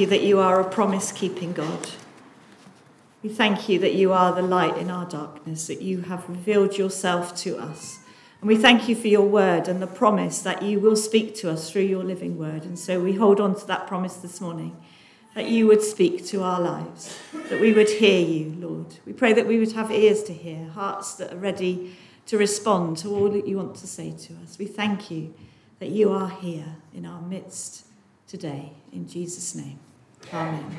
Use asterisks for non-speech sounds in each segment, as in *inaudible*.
you that you are a promise keeping God. We thank you that you are the light in our darkness, that you have revealed yourself to us. And we thank you for your word and the promise that you will speak to us through your living word. And so we hold on to that promise this morning that you would speak to our lives, that we would hear you, Lord. We pray that we would have ears to hear, hearts that are ready to respond to all that you want to say to us. We thank you that you are here in our midst today. In Jesus' name, amen.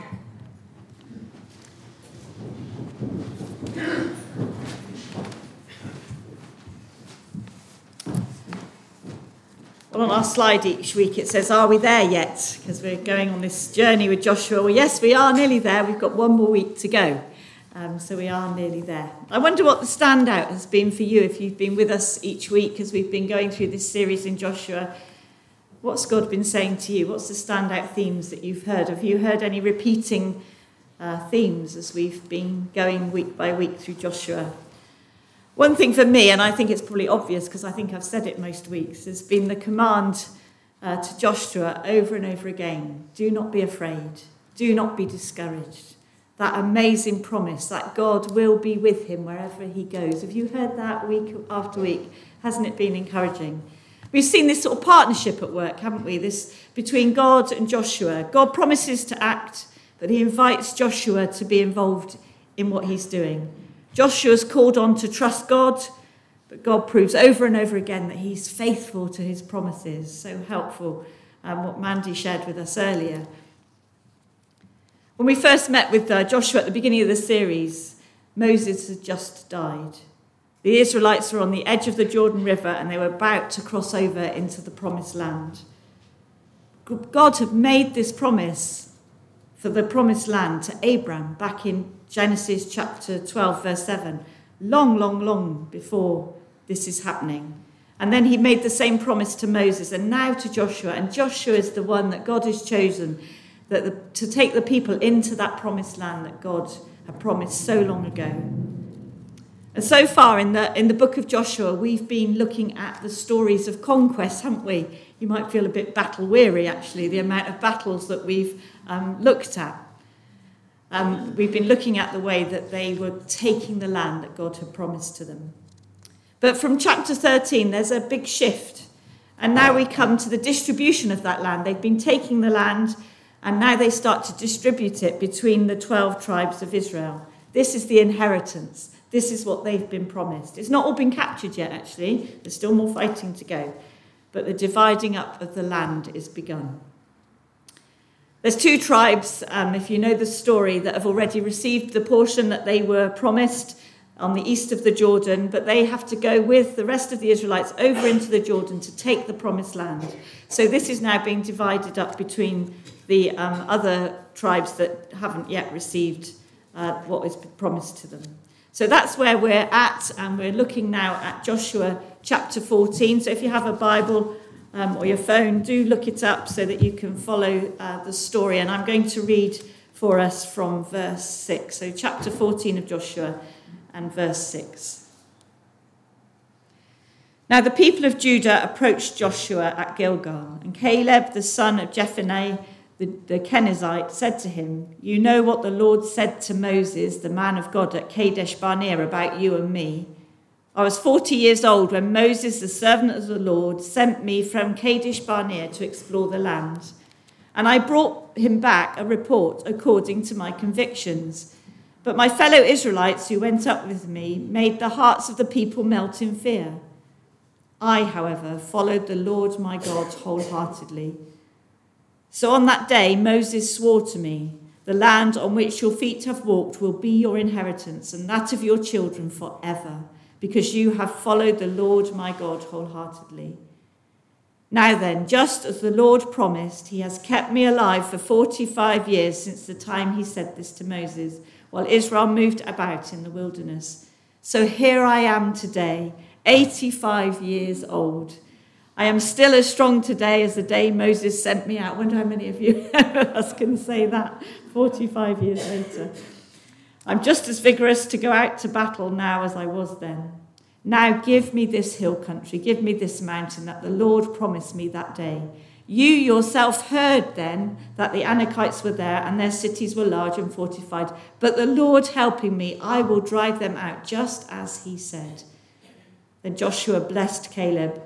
Well, on our slide each week it says, Are we there yet? Because we're going on this journey with Joshua. Well, yes, we are nearly there. We've got one more week to go. Um, so we are nearly there. I wonder what the standout has been for you if you've been with us each week as we've been going through this series in Joshua. What's God been saying to you? What's the standout themes that you've heard? Have you heard any repeating uh, themes as we've been going week by week through Joshua? One thing for me, and I think it's probably obvious because I think I've said it most weeks, has been the command uh, to Joshua over and over again do not be afraid, do not be discouraged. That amazing promise that God will be with him wherever he goes. Have you heard that week after week? Hasn't it been encouraging? We've seen this sort of partnership at work, haven't we? This between God and Joshua. God promises to act, but he invites Joshua to be involved in what he's doing. Joshua's called on to trust God, but God proves over and over again that he's faithful to his promises. So helpful, um, what Mandy shared with us earlier. When we first met with uh, Joshua at the beginning of the series, Moses had just died. The Israelites were on the edge of the Jordan River and they were about to cross over into the promised land. God had made this promise for the promised land to Abram back in Genesis chapter 12, verse 7, long, long, long before this is happening. And then he made the same promise to Moses and now to Joshua. And Joshua is the one that God has chosen that the, to take the people into that promised land that God had promised so long ago. And so far in the, in the book of Joshua, we've been looking at the stories of conquest, haven't we? You might feel a bit battle weary, actually, the amount of battles that we've um, looked at. Um, we've been looking at the way that they were taking the land that God had promised to them. But from chapter 13, there's a big shift. And now we come to the distribution of that land. They've been taking the land, and now they start to distribute it between the 12 tribes of Israel. This is the inheritance. This is what they've been promised. It's not all been captured yet, actually. There's still more fighting to go. But the dividing up of the land is begun. There's two tribes, um, if you know the story, that have already received the portion that they were promised on the east of the Jordan, but they have to go with the rest of the Israelites over into the Jordan to take the promised land. So this is now being divided up between the um, other tribes that haven't yet received uh, what is promised to them. So that's where we're at, and we're looking now at Joshua chapter 14. So if you have a Bible um, or your phone, do look it up so that you can follow uh, the story. And I'm going to read for us from verse 6. So, chapter 14 of Joshua and verse 6. Now, the people of Judah approached Joshua at Gilgal, and Caleb, the son of Jephunneh, the, the Kenizzite, said to him, You know what the Lord said to Moses, the man of God, at Kadesh Barnea about you and me. I was 40 years old when Moses, the servant of the Lord, sent me from Kadesh Barnea to explore the land. And I brought him back a report according to my convictions. But my fellow Israelites who went up with me made the hearts of the people melt in fear. I, however, followed the Lord my God wholeheartedly. So on that day, Moses swore to me, The land on which your feet have walked will be your inheritance, and that of your children forever, because you have followed the Lord my God wholeheartedly. Now then, just as the Lord promised, he has kept me alive for 45 years since the time he said this to Moses, while Israel moved about in the wilderness. So here I am today, 85 years old I am still as strong today as the day Moses sent me out. I wonder how many of you *laughs* us can say that 45 years later. I'm just as vigorous to go out to battle now as I was then. Now give me this hill country, give me this mountain that the Lord promised me that day. You yourself heard then that the Anakites were there and their cities were large and fortified. But the Lord helping me, I will drive them out, just as he said. Then Joshua blessed Caleb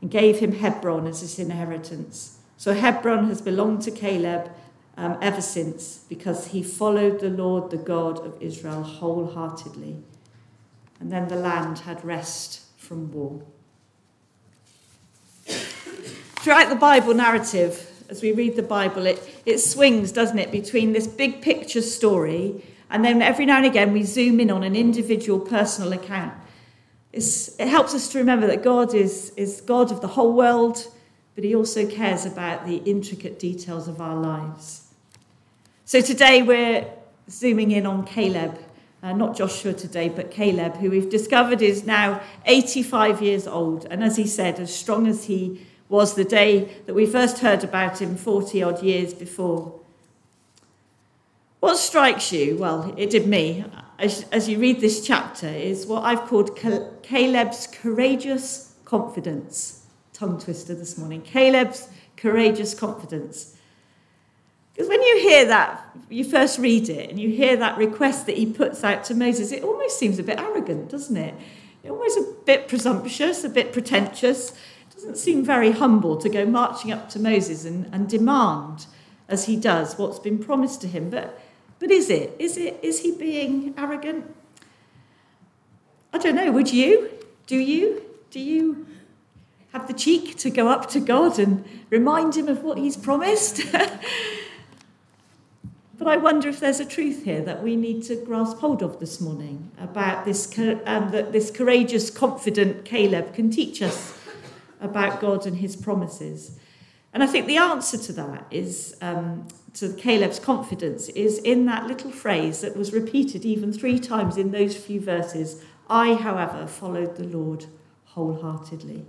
and gave him Hebron as his inheritance. So Hebron has belonged to Caleb um, ever since because he followed the Lord, the God of Israel, wholeheartedly. And then the land had rest from war. Throughout the Bible narrative, as we read the Bible, it, it swings, doesn't it, between this big picture story and then every now and again we zoom in on an individual personal account. It's, it helps us to remember that God is, is God of the whole world, but He also cares about the intricate details of our lives. So today we're zooming in on Caleb, uh, not Joshua today, but Caleb, who we've discovered is now 85 years old. And as he said, as strong as he was the day that we first heard about him 40 odd years before. What strikes you, well, it did me, as, as you read this chapter, is what I've called Caleb's courageous confidence. Tongue twister this morning. Caleb's courageous confidence. Because when you hear that, you first read it and you hear that request that he puts out to Moses, it almost seems a bit arrogant, doesn't it? It almost a bit presumptuous, a bit pretentious doesn't seem very humble to go marching up to Moses and, and demand, as he does, what's been promised to him. But, but is it? Is it? Is he being arrogant? I don't know. Would you? Do you? Do you have the cheek to go up to God and remind him of what he's promised? *laughs* But I wonder if there's a truth here that we need to grasp hold of this morning about this, um, that this courageous, confident Caleb can teach us about God and his promises. And I think the answer to that is, um, to Caleb's confidence, is in that little phrase that was repeated even three times in those few verses I, however, followed the Lord wholeheartedly.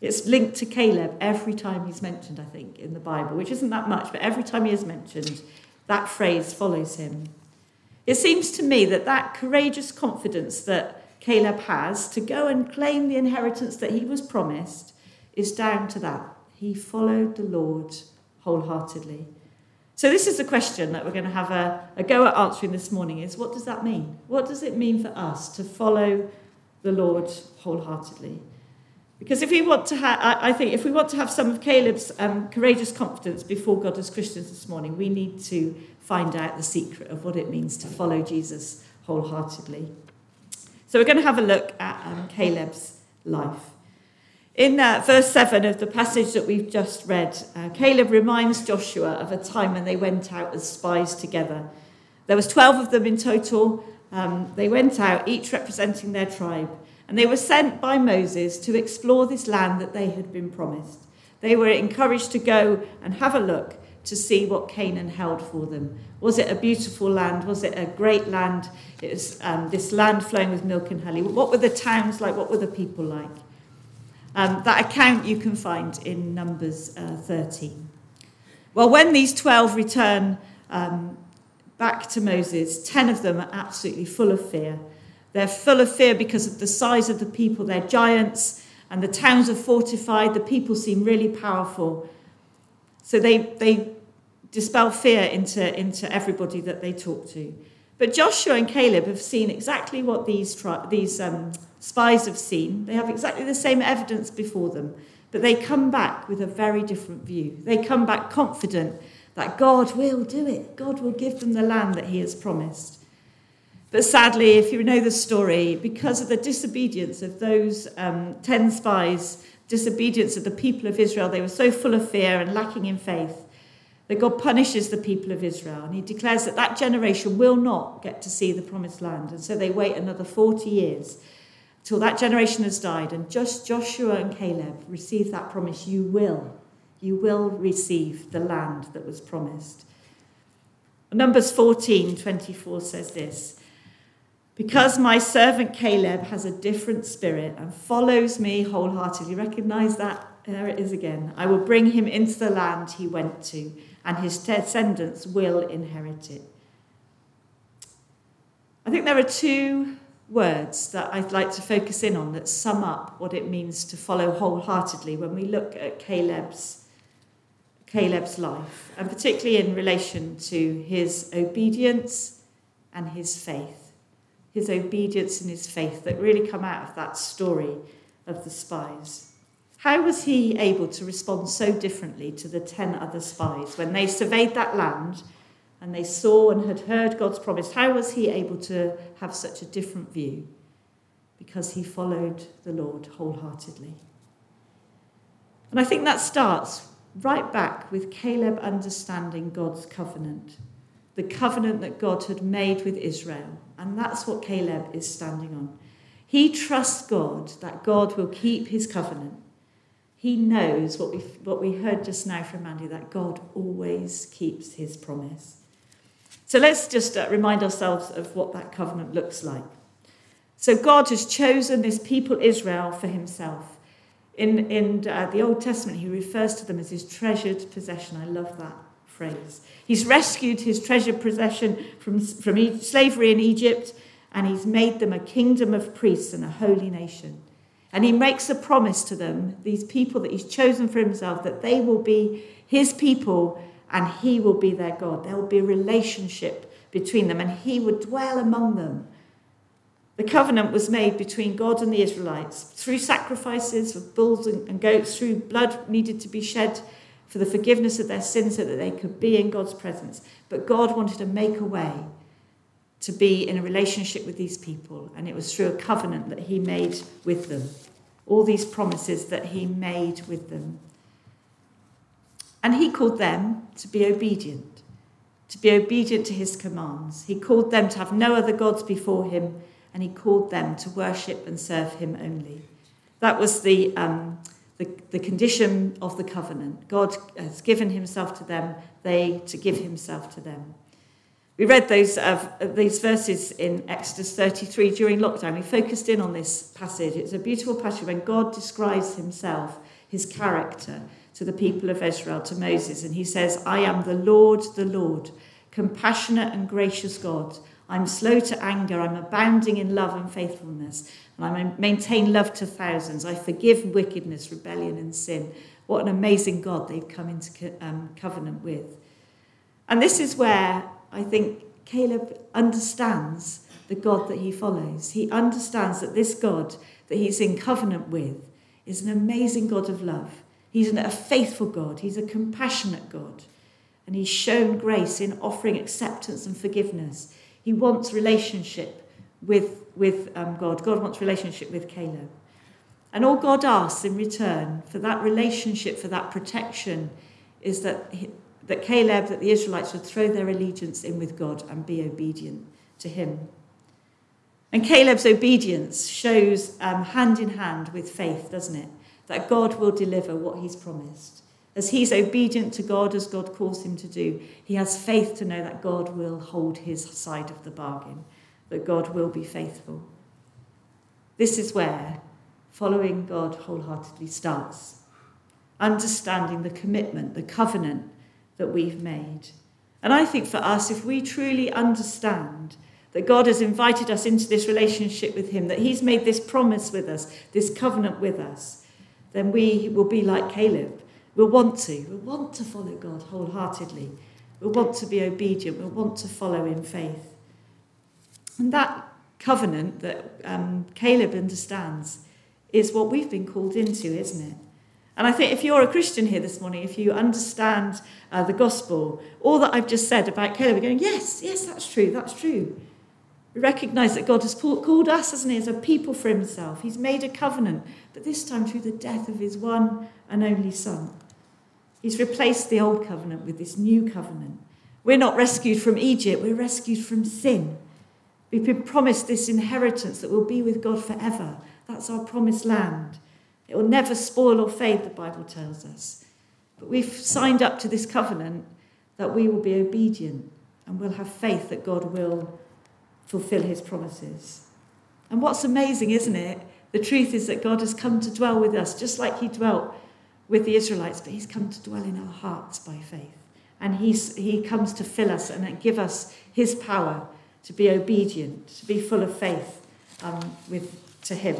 It's linked to Caleb every time he's mentioned, I think, in the Bible, which isn't that much, but every time he is mentioned, that phrase follows him. It seems to me that that courageous confidence that Caleb has to go and claim the inheritance that he was promised is down to that. He followed the Lord wholeheartedly. So this is the question that we're going to have a, a go at answering this morning is what does that mean? What does it mean for us to follow the Lord wholeheartedly? Because if we want to have, I think if we want to have some of Caleb's um, courageous confidence before God as Christians this morning, we need to find out the secret of what it means to follow Jesus wholeheartedly. So we're going to have a look at um, Caleb's life. In uh, verse 7 of the passage that we've just read, uh, Caleb reminds Joshua of a time when they went out as spies together. There was 12 of them in total. Um, they went out, each representing their tribe, and they were sent by Moses to explore this land that they had been promised. They were encouraged to go and have a look to see what Canaan held for them. Was it a beautiful land? Was it a great land? It was um, this land flowing with milk and honey. What were the towns like? What were the people like? Um, that account you can find in Numbers uh, 13. Well, when these 12 return um, back to Moses, 10 of them are absolutely full of fear. They're full of fear because of the size of the people. They're giants, and the towns are fortified. The people seem really powerful. So they, they dispel fear into, into everybody that they talk to. But Joshua and Caleb have seen exactly what these, tri- these um, spies have seen. They have exactly the same evidence before them, but they come back with a very different view. They come back confident that God will do it, God will give them the land that He has promised. But sadly, if you know the story, because of the disobedience of those um, 10 spies, disobedience of the people of Israel, they were so full of fear and lacking in faith that God punishes the people of Israel. And he declares that that generation will not get to see the promised land. And so they wait another 40 years till that generation has died. And just Joshua and Caleb receive that promise you will. You will receive the land that was promised. Numbers 14 24 says this Because my servant Caleb has a different spirit and follows me wholeheartedly, recognize that there it is again. I will bring him into the land he went to and his descendants will inherit it. I think there are two words that I'd like to focus in on that sum up what it means to follow wholeheartedly when we look at Caleb's Caleb's life, and particularly in relation to his obedience and his faith. His obedience and his faith that really come out of that story of the spies. How was he able to respond so differently to the 10 other spies when they surveyed that land and they saw and had heard God's promise? How was he able to have such a different view? Because he followed the Lord wholeheartedly. And I think that starts right back with Caleb understanding God's covenant, the covenant that God had made with Israel. And that's what Caleb is standing on. He trusts God that God will keep his covenant. He knows what we, what we heard just now from Andy that God always keeps his promise. So let's just uh, remind ourselves of what that covenant looks like. So God has chosen this people Israel for himself. In, in uh, the Old Testament, he refers to them as his treasured possession. I love that phrase. He's rescued his treasured possession from, from slavery in Egypt, and he's made them a kingdom of priests and a holy nation. And he makes a promise to them, these people that he's chosen for himself, that they will be his people and he will be their God. There will be a relationship between them, and he would dwell among them. The covenant was made between God and the Israelites through sacrifices of bulls and goats, through blood needed to be shed for the forgiveness of their sins so that they could be in God's presence. But God wanted to make a way to be in a relationship with these people, and it was through a covenant that He made with them. All these promises that He made with them. And He called them to be obedient, to be obedient to His commands. He called them to have no other gods before Him and he called them to worship and serve him only. That was the, um, the, the condition of the covenant. God has given himself to them, they to give himself to them. We read those, uh, these verses in Exodus 33 during lockdown. We focused in on this passage. It's a beautiful passage when God describes himself, his character, to the people of Israel, to Moses. And he says, I am the Lord, the Lord, compassionate and gracious God I'm slow to anger. I'm abounding in love and faithfulness. And I maintain love to thousands. I forgive wickedness, rebellion, and sin. What an amazing God they've come into um, covenant with. And this is where I think Caleb understands the God that he follows. He understands that this God that he's in covenant with is an amazing God of love. He's a faithful God. He's a compassionate God. And he's shown grace in offering acceptance and forgiveness. He wants relationship with, with um, God. God wants relationship with Caleb. And all God asks in return for that relationship, for that protection, is that, that Caleb, that the Israelites would throw their allegiance in with God and be obedient to him. And Caleb's obedience shows um, hand in hand with faith, doesn't it? That God will deliver what he's promised. As he's obedient to God as God calls him to do, he has faith to know that God will hold his side of the bargain, that God will be faithful. This is where following God wholeheartedly starts. Understanding the commitment, the covenant that we've made. And I think for us, if we truly understand that God has invited us into this relationship with Him, that He's made this promise with us, this covenant with us, then we will be like Caleb We'll want to. We'll want to follow God wholeheartedly. We'll want to be obedient. We'll want to follow in faith. And that covenant that um, Caleb understands is what we've been called into, isn't it? And I think if you're a Christian here this morning, if you understand uh, the gospel, all that I've just said about Caleb, going, yes, yes, that's true, that's true. We recognize that God has called us, hasn't he, as a people for himself. He's made a covenant, but this time through the death of his one and only Son. He's replaced the old covenant with this new covenant. We're not rescued from Egypt, we're rescued from sin. We've been promised this inheritance that will be with God forever. That's our promised land. It will never spoil or fade, the Bible tells us. But we've signed up to this covenant that we will be obedient and we'll have faith that God will fulfill his promises. And what's amazing, isn't it? The truth is that God has come to dwell with us, just like he dwelt with the Israelites, but he's come to dwell in our hearts by faith. And he's, he comes to fill us and give us his power to be obedient, to be full of faith, um, with, to Him.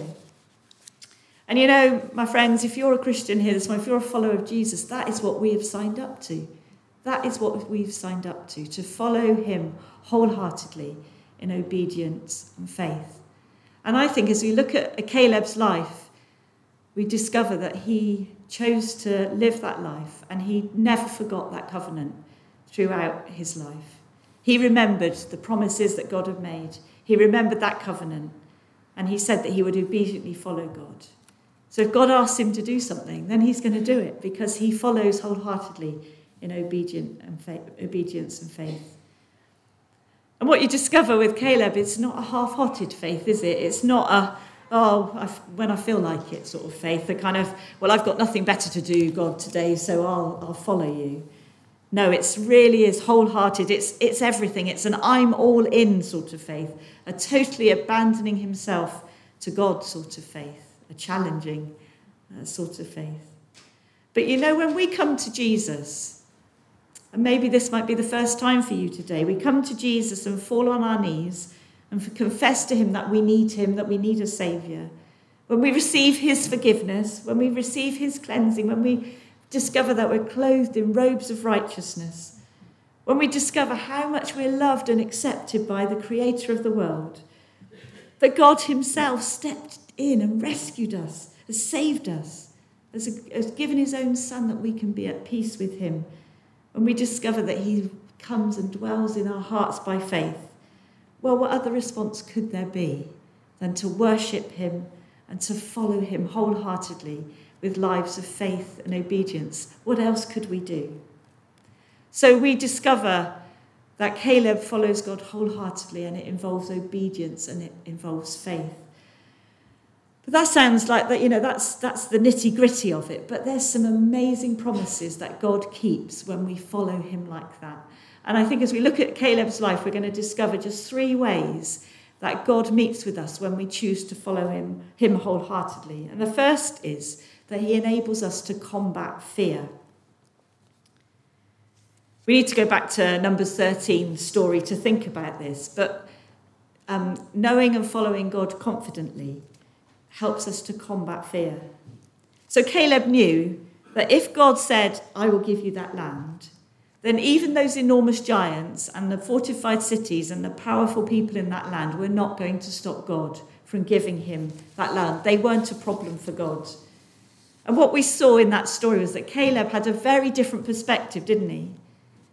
And you know, my friends, if you're a Christian here this morning, if you're a follower of Jesus, that is what we have signed up to. That is what we've signed up to, to follow Him wholeheartedly in obedience and faith. And I think as we look at Caleb's life, we discover that he chose to live that life and he never forgot that covenant throughout his life. He remembered the promises that God had made, he remembered that covenant, and he said that he would obediently follow God. So if God asks him to do something, then he's going to do it because he follows wholeheartedly in obedient and obedience and faith. And what you discover with Caleb, it's not a half hearted faith, is it? It's not a, oh, I, when I feel like it sort of faith, the kind of, well, I've got nothing better to do, God, today, so I'll, I'll follow you. No, it's really is wholehearted. It's, it's everything. It's an I'm all in sort of faith, a totally abandoning himself to God sort of faith, challenging uh, sort of faith. But you know, when we come to Jesus, and maybe this might be the first time for you today. We come to Jesus and fall on our knees and confess to him that we need him, that we need a saviour. When we receive his forgiveness, when we receive his cleansing, when we discover that we're clothed in robes of righteousness, when we discover how much we're loved and accepted by the creator of the world, that God himself stepped in and rescued us, has saved us, has, has given his own son that we can be at peace with him when we discover that He comes and dwells in our hearts by faith, well, what other response could there be than to worship Him and to follow Him wholeheartedly with lives of faith and obedience? What else could we do? So we discover that Caleb follows God wholeheartedly and it involves obedience and it involves faith. But that sounds like that, you know, that's, that's the nitty gritty of it. But there's some amazing promises that God keeps when we follow him like that. And I think as we look at Caleb's life, we're going to discover just three ways that God meets with us when we choose to follow him, him wholeheartedly. And the first is that he enables us to combat fear. We need to go back to Numbers 13 story to think about this, but um, knowing and following God confidently helps us to combat fear. So Caleb knew that if God said, I will give you that land, then even those enormous giants and the fortified cities and the powerful people in that land were not going to stop God from giving him that land. They weren't a problem for God. And what we saw in that story was that Caleb had a very different perspective, didn't he?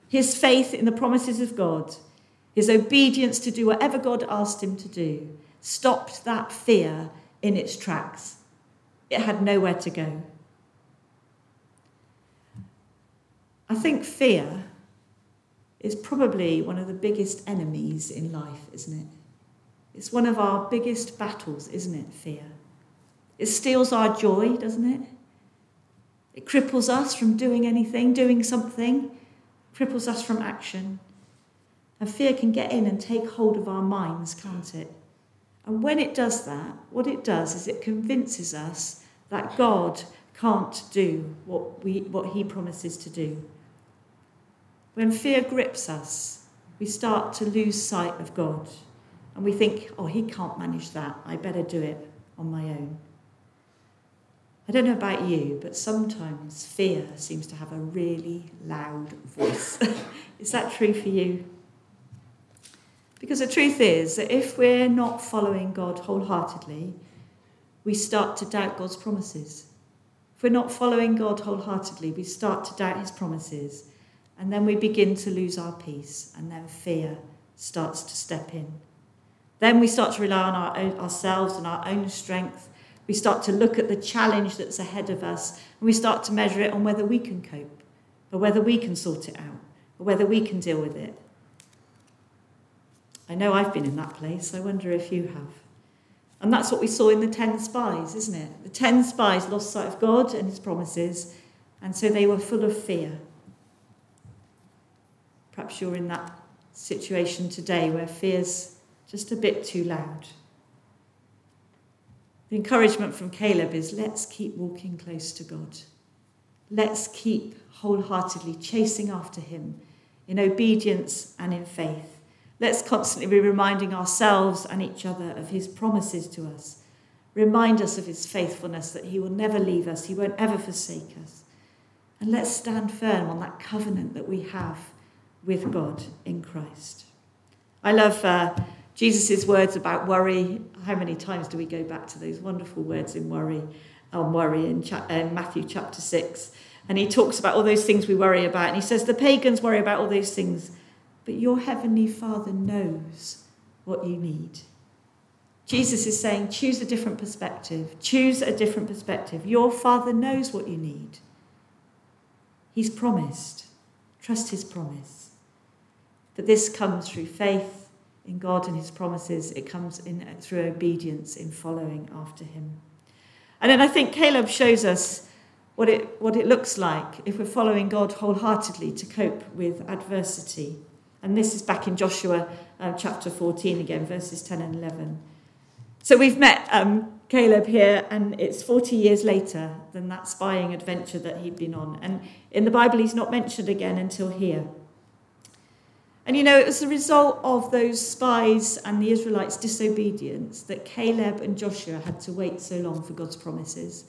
His faith in the promises of God, his obedience to do whatever God asked him to do, stopped that fear in its tracks. It had nowhere to go. I think fear is probably one of the biggest enemies in life, isn't it? It's one of our biggest battles, isn't it? Fear. It steals our joy, doesn't it? It cripples us from doing anything, doing something, cripples us from action. And fear can get in and take hold of our minds, can't it? And when it does that, what it does is it convinces us that God can't do what, we, what he promises to do. When fear grips us, we start to lose sight of God. And we think, oh, he can't manage that. I better do it on my own. I don't know about you, but sometimes fear seems to have a really loud voice. *laughs* is that true for you? Because the truth is that if we're not following God wholeheartedly, we start to doubt God's promises. If we're not following God wholeheartedly, we start to doubt his promises, and then we begin to lose our peace, and then fear starts to step in. Then we start to rely on our own, ourselves and our own strength. We start to look at the challenge that's ahead of us, and we start to measure it on whether we can cope, or whether we can sort it out, or whether we can deal with it. I know I've been in that place. I wonder if you have. And that's what we saw in the 10 spies, isn't it? The 10 spies lost sight of God and his promises, and so they were full of fear. Perhaps you're in that situation today where fear's just a bit too loud. The encouragement from Caleb is let's keep walking close to God. Let's keep wholeheartedly chasing after him in obedience and in faith. Let's constantly be reminding ourselves and each other of his promises to us. Remind us of his faithfulness that he will never leave us, he won't ever forsake us. And let's stand firm on that covenant that we have with God in Christ. I love uh, Jesus' words about worry. How many times do we go back to those wonderful words in worry, on worry in, cha- in Matthew chapter 6? And he talks about all those things we worry about. And he says, The pagans worry about all those things, your heavenly Father knows what you need. Jesus is saying, choose a different perspective. Choose a different perspective. Your Father knows what you need. He's promised. Trust his promise. But this comes through faith in God and his promises. It comes in through obedience in following after him. And then I think Caleb shows us what it, what it looks like if we're following God wholeheartedly to cope with adversity. And this is back in Joshua uh, chapter 14 again, verses 10 and 11. So we've met um, Caleb here, and it's 40 years later than that spying adventure that he'd been on. And in the Bible, he's not mentioned again until here. And you know, it was the result of those spies and the Israelites' disobedience that Caleb and Joshua had to wait so long for God's promises.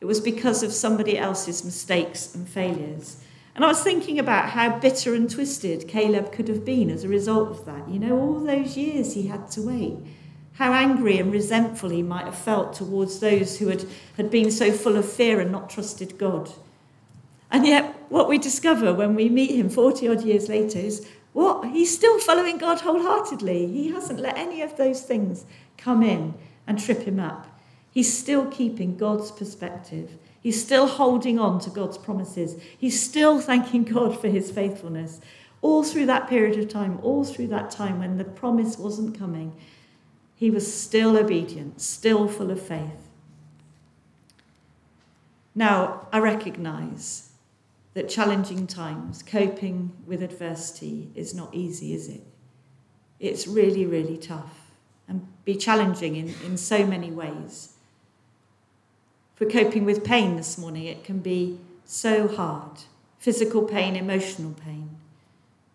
It was because of somebody else's mistakes and failures. And I was thinking about how bitter and twisted Caleb could have been as a result of that. You know, all those years he had to wait. How angry and resentful he might have felt towards those who had, had been so full of fear and not trusted God. And yet, what we discover when we meet him 40 odd years later is what? He's still following God wholeheartedly. He hasn't let any of those things come in and trip him up. He's still keeping God's perspective. He's still holding on to God's promises. He's still thanking God for his faithfulness. All through that period of time, all through that time when the promise wasn't coming, he was still obedient, still full of faith. Now, I recognize that challenging times, coping with adversity, is not easy, is it? It's really, really tough and be challenging in, in so many ways. For coping with pain this morning, it can be so hard physical pain, emotional pain.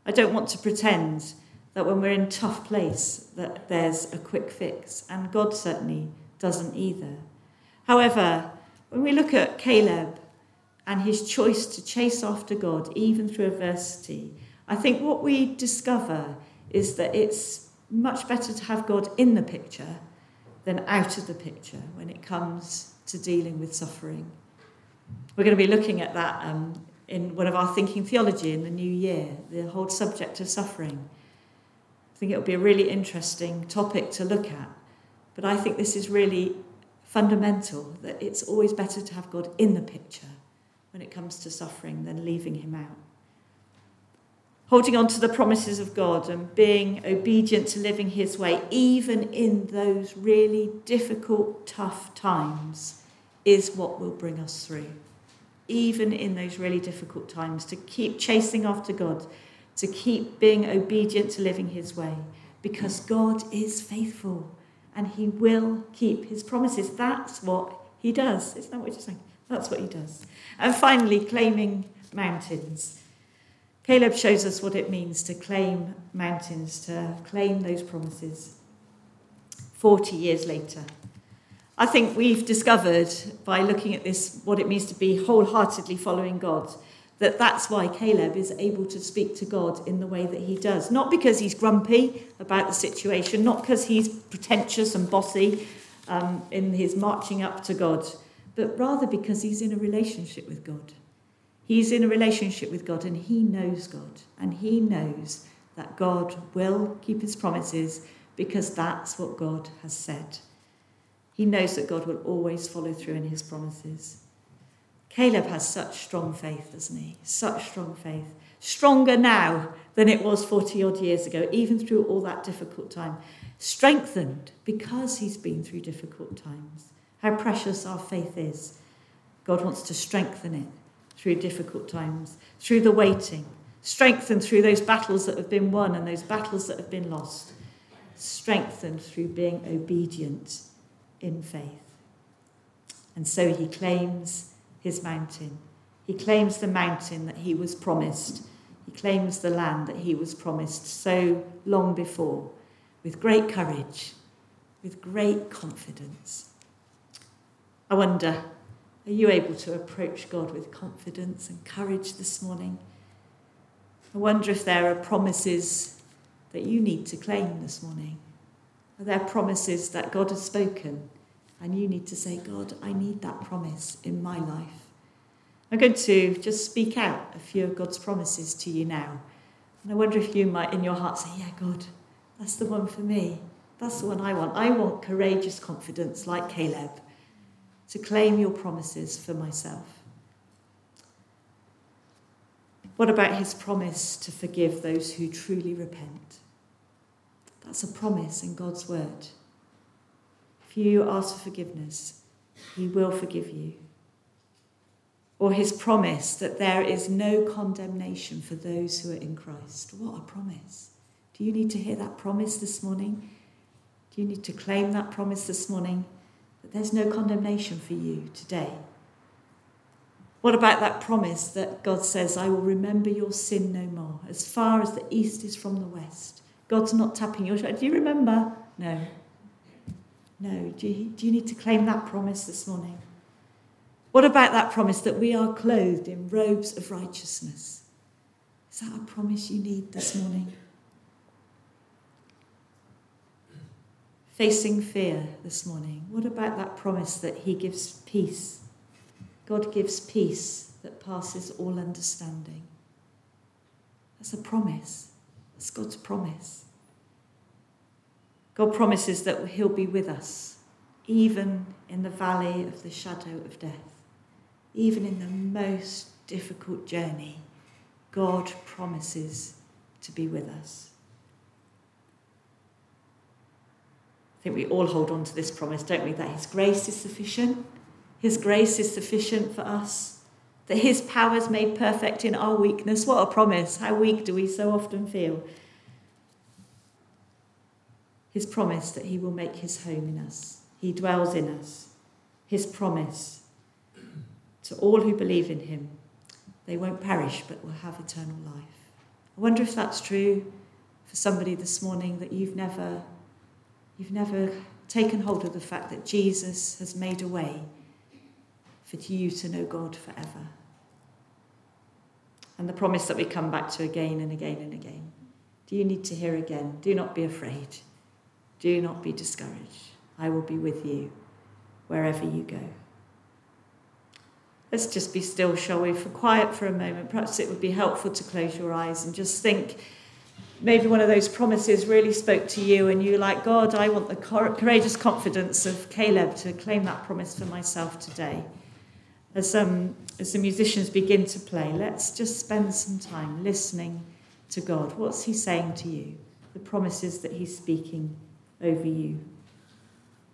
I don't want to pretend that when we're in tough place that there's a quick fix, and God certainly doesn't either. However, when we look at Caleb and his choice to chase after God, even through adversity, I think what we discover is that it's much better to have God in the picture than out of the picture when it comes to dealing with suffering. We're going to be looking at that um, in one of our thinking theology in the new year, the whole subject of suffering. I think it will be a really interesting topic to look at. But I think this is really fundamental that it's always better to have God in the picture when it comes to suffering than leaving him out. Holding on to the promises of God and being obedient to living his way, even in those really difficult, tough times, is what will bring us through. Even in those really difficult times, to keep chasing after God, to keep being obedient to living his way, because God is faithful and he will keep his promises. That's what he does. Isn't that what you're saying? That's what he does. And finally, claiming mountains. Caleb shows us what it means to claim mountains, to claim those promises 40 years later. I think we've discovered by looking at this what it means to be wholeheartedly following God that that's why Caleb is able to speak to God in the way that he does. Not because he's grumpy about the situation, not because he's pretentious and bossy um, in his marching up to God, but rather because he's in a relationship with God. He's in a relationship with God and he knows God and he knows that God will keep his promises because that's what God has said. He knows that God will always follow through in his promises. Caleb has such strong faith, doesn't he? Such strong faith. Stronger now than it was 40 odd years ago, even through all that difficult time. Strengthened because he's been through difficult times. How precious our faith is. God wants to strengthen it through difficult times, through the waiting, strengthened through those battles that have been won and those battles that have been lost, strengthened through being obedient in faith. And so he claims his mountain. He claims the mountain that he was promised He claims the land that he was promised so long before with great courage, with great confidence. I wonder, are you able to approach God with confidence and courage this morning? I wonder if there are promises that you need to claim this morning. Are there promises that God has spoken and you need to say, God, I need that promise in my life? I'm going to just speak out a few of God's promises to you now. And I wonder if you might, in your heart, say, Yeah, God, that's the one for me. That's the one I want. I want courageous confidence like Caleb to claim your promises for myself. What about his promise to forgive those who truly repent? That's a promise in God's word. If you ask for forgiveness, he will forgive you. Or his promise that there is no condemnation for those who are in Christ. What a promise. Do you need to hear that promise this morning? Do you need to claim that promise this morning that there's no condemnation for you today? What about that promise that God says, I will remember your sin no more, as far as the east is from the west? God's not tapping your shoulder. Do you remember? No. No. Do you, do you need to claim that promise this morning? What about that promise that we are clothed in robes of righteousness? Is that a promise you need this morning? Facing fear this morning. What about that promise that He gives peace? God gives peace that passes all understanding. That's a promise. That's God's promise. God promises that He'll be with us, even in the valley of the shadow of death, even in the most difficult journey. God promises to be with us. I think we all hold on to this promise, don't we? That His grace is sufficient his grace is sufficient for us, that His power is made perfect in our weakness. What a promise! How weak do we so often feel? His promise that He will make His home in us, He dwells in us. His promise to all who believe in Him, they won't perish but will have eternal life. I wonder if that's true for somebody this morning that you've never, you've never taken hold of the fact that Jesus has made a way for you to know God forever. And the promise that we come back to again and again and again. Do you need to hear again? Do not be afraid. Do not be discouraged. I will be with you wherever you go. Let's just be still, shall we, for quiet for a moment. Perhaps it would be helpful to close your eyes and just think maybe one of those promises really spoke to you and you like, God, I want the courageous confidence of Caleb to claim that promise for myself today as, um, as the musicians begin to play, let's just spend some time listening to God. What's He saying to you? The promises that He's speaking over you,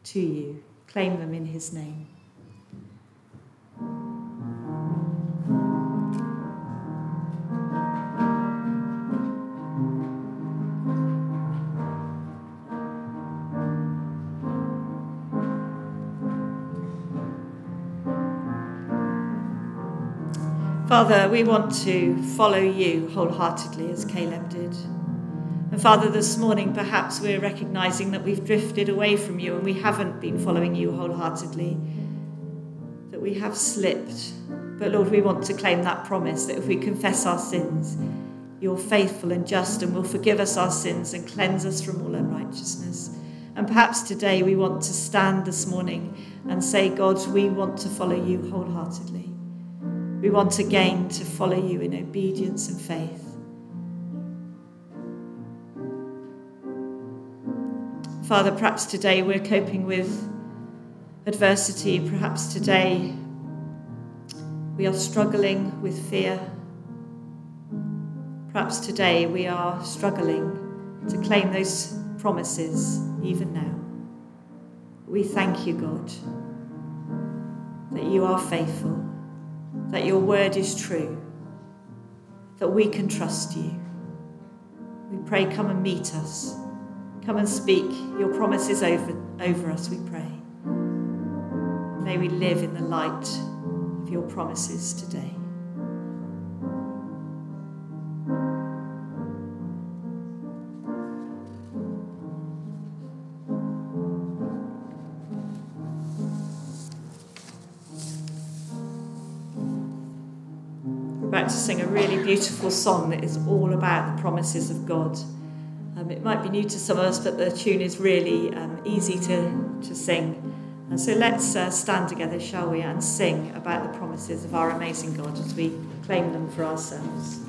to you. Claim them in His name. Father, we want to follow you wholeheartedly as Caleb did. And Father, this morning perhaps we're recognizing that we've drifted away from you and we haven't been following you wholeheartedly, that we have slipped. But Lord, we want to claim that promise that if we confess our sins, you're faithful and just and will forgive us our sins and cleanse us from all unrighteousness. And perhaps today we want to stand this morning and say, God, we want to follow you wholeheartedly. We want again to follow you in obedience and faith. Father, perhaps today we're coping with adversity. Perhaps today we are struggling with fear. Perhaps today we are struggling to claim those promises even now. We thank you, God, that you are faithful that your word is true, that we can trust you. We pray, come and meet us. Come and speak your promises over, over us, we pray. May we live in the light of your promises today. Sing a really beautiful song that is all about the promises of God. Um, it might be new to some of us, but the tune is really um, easy to, to sing. And so let's uh, stand together, shall we, and sing about the promises of our amazing God as we claim them for ourselves.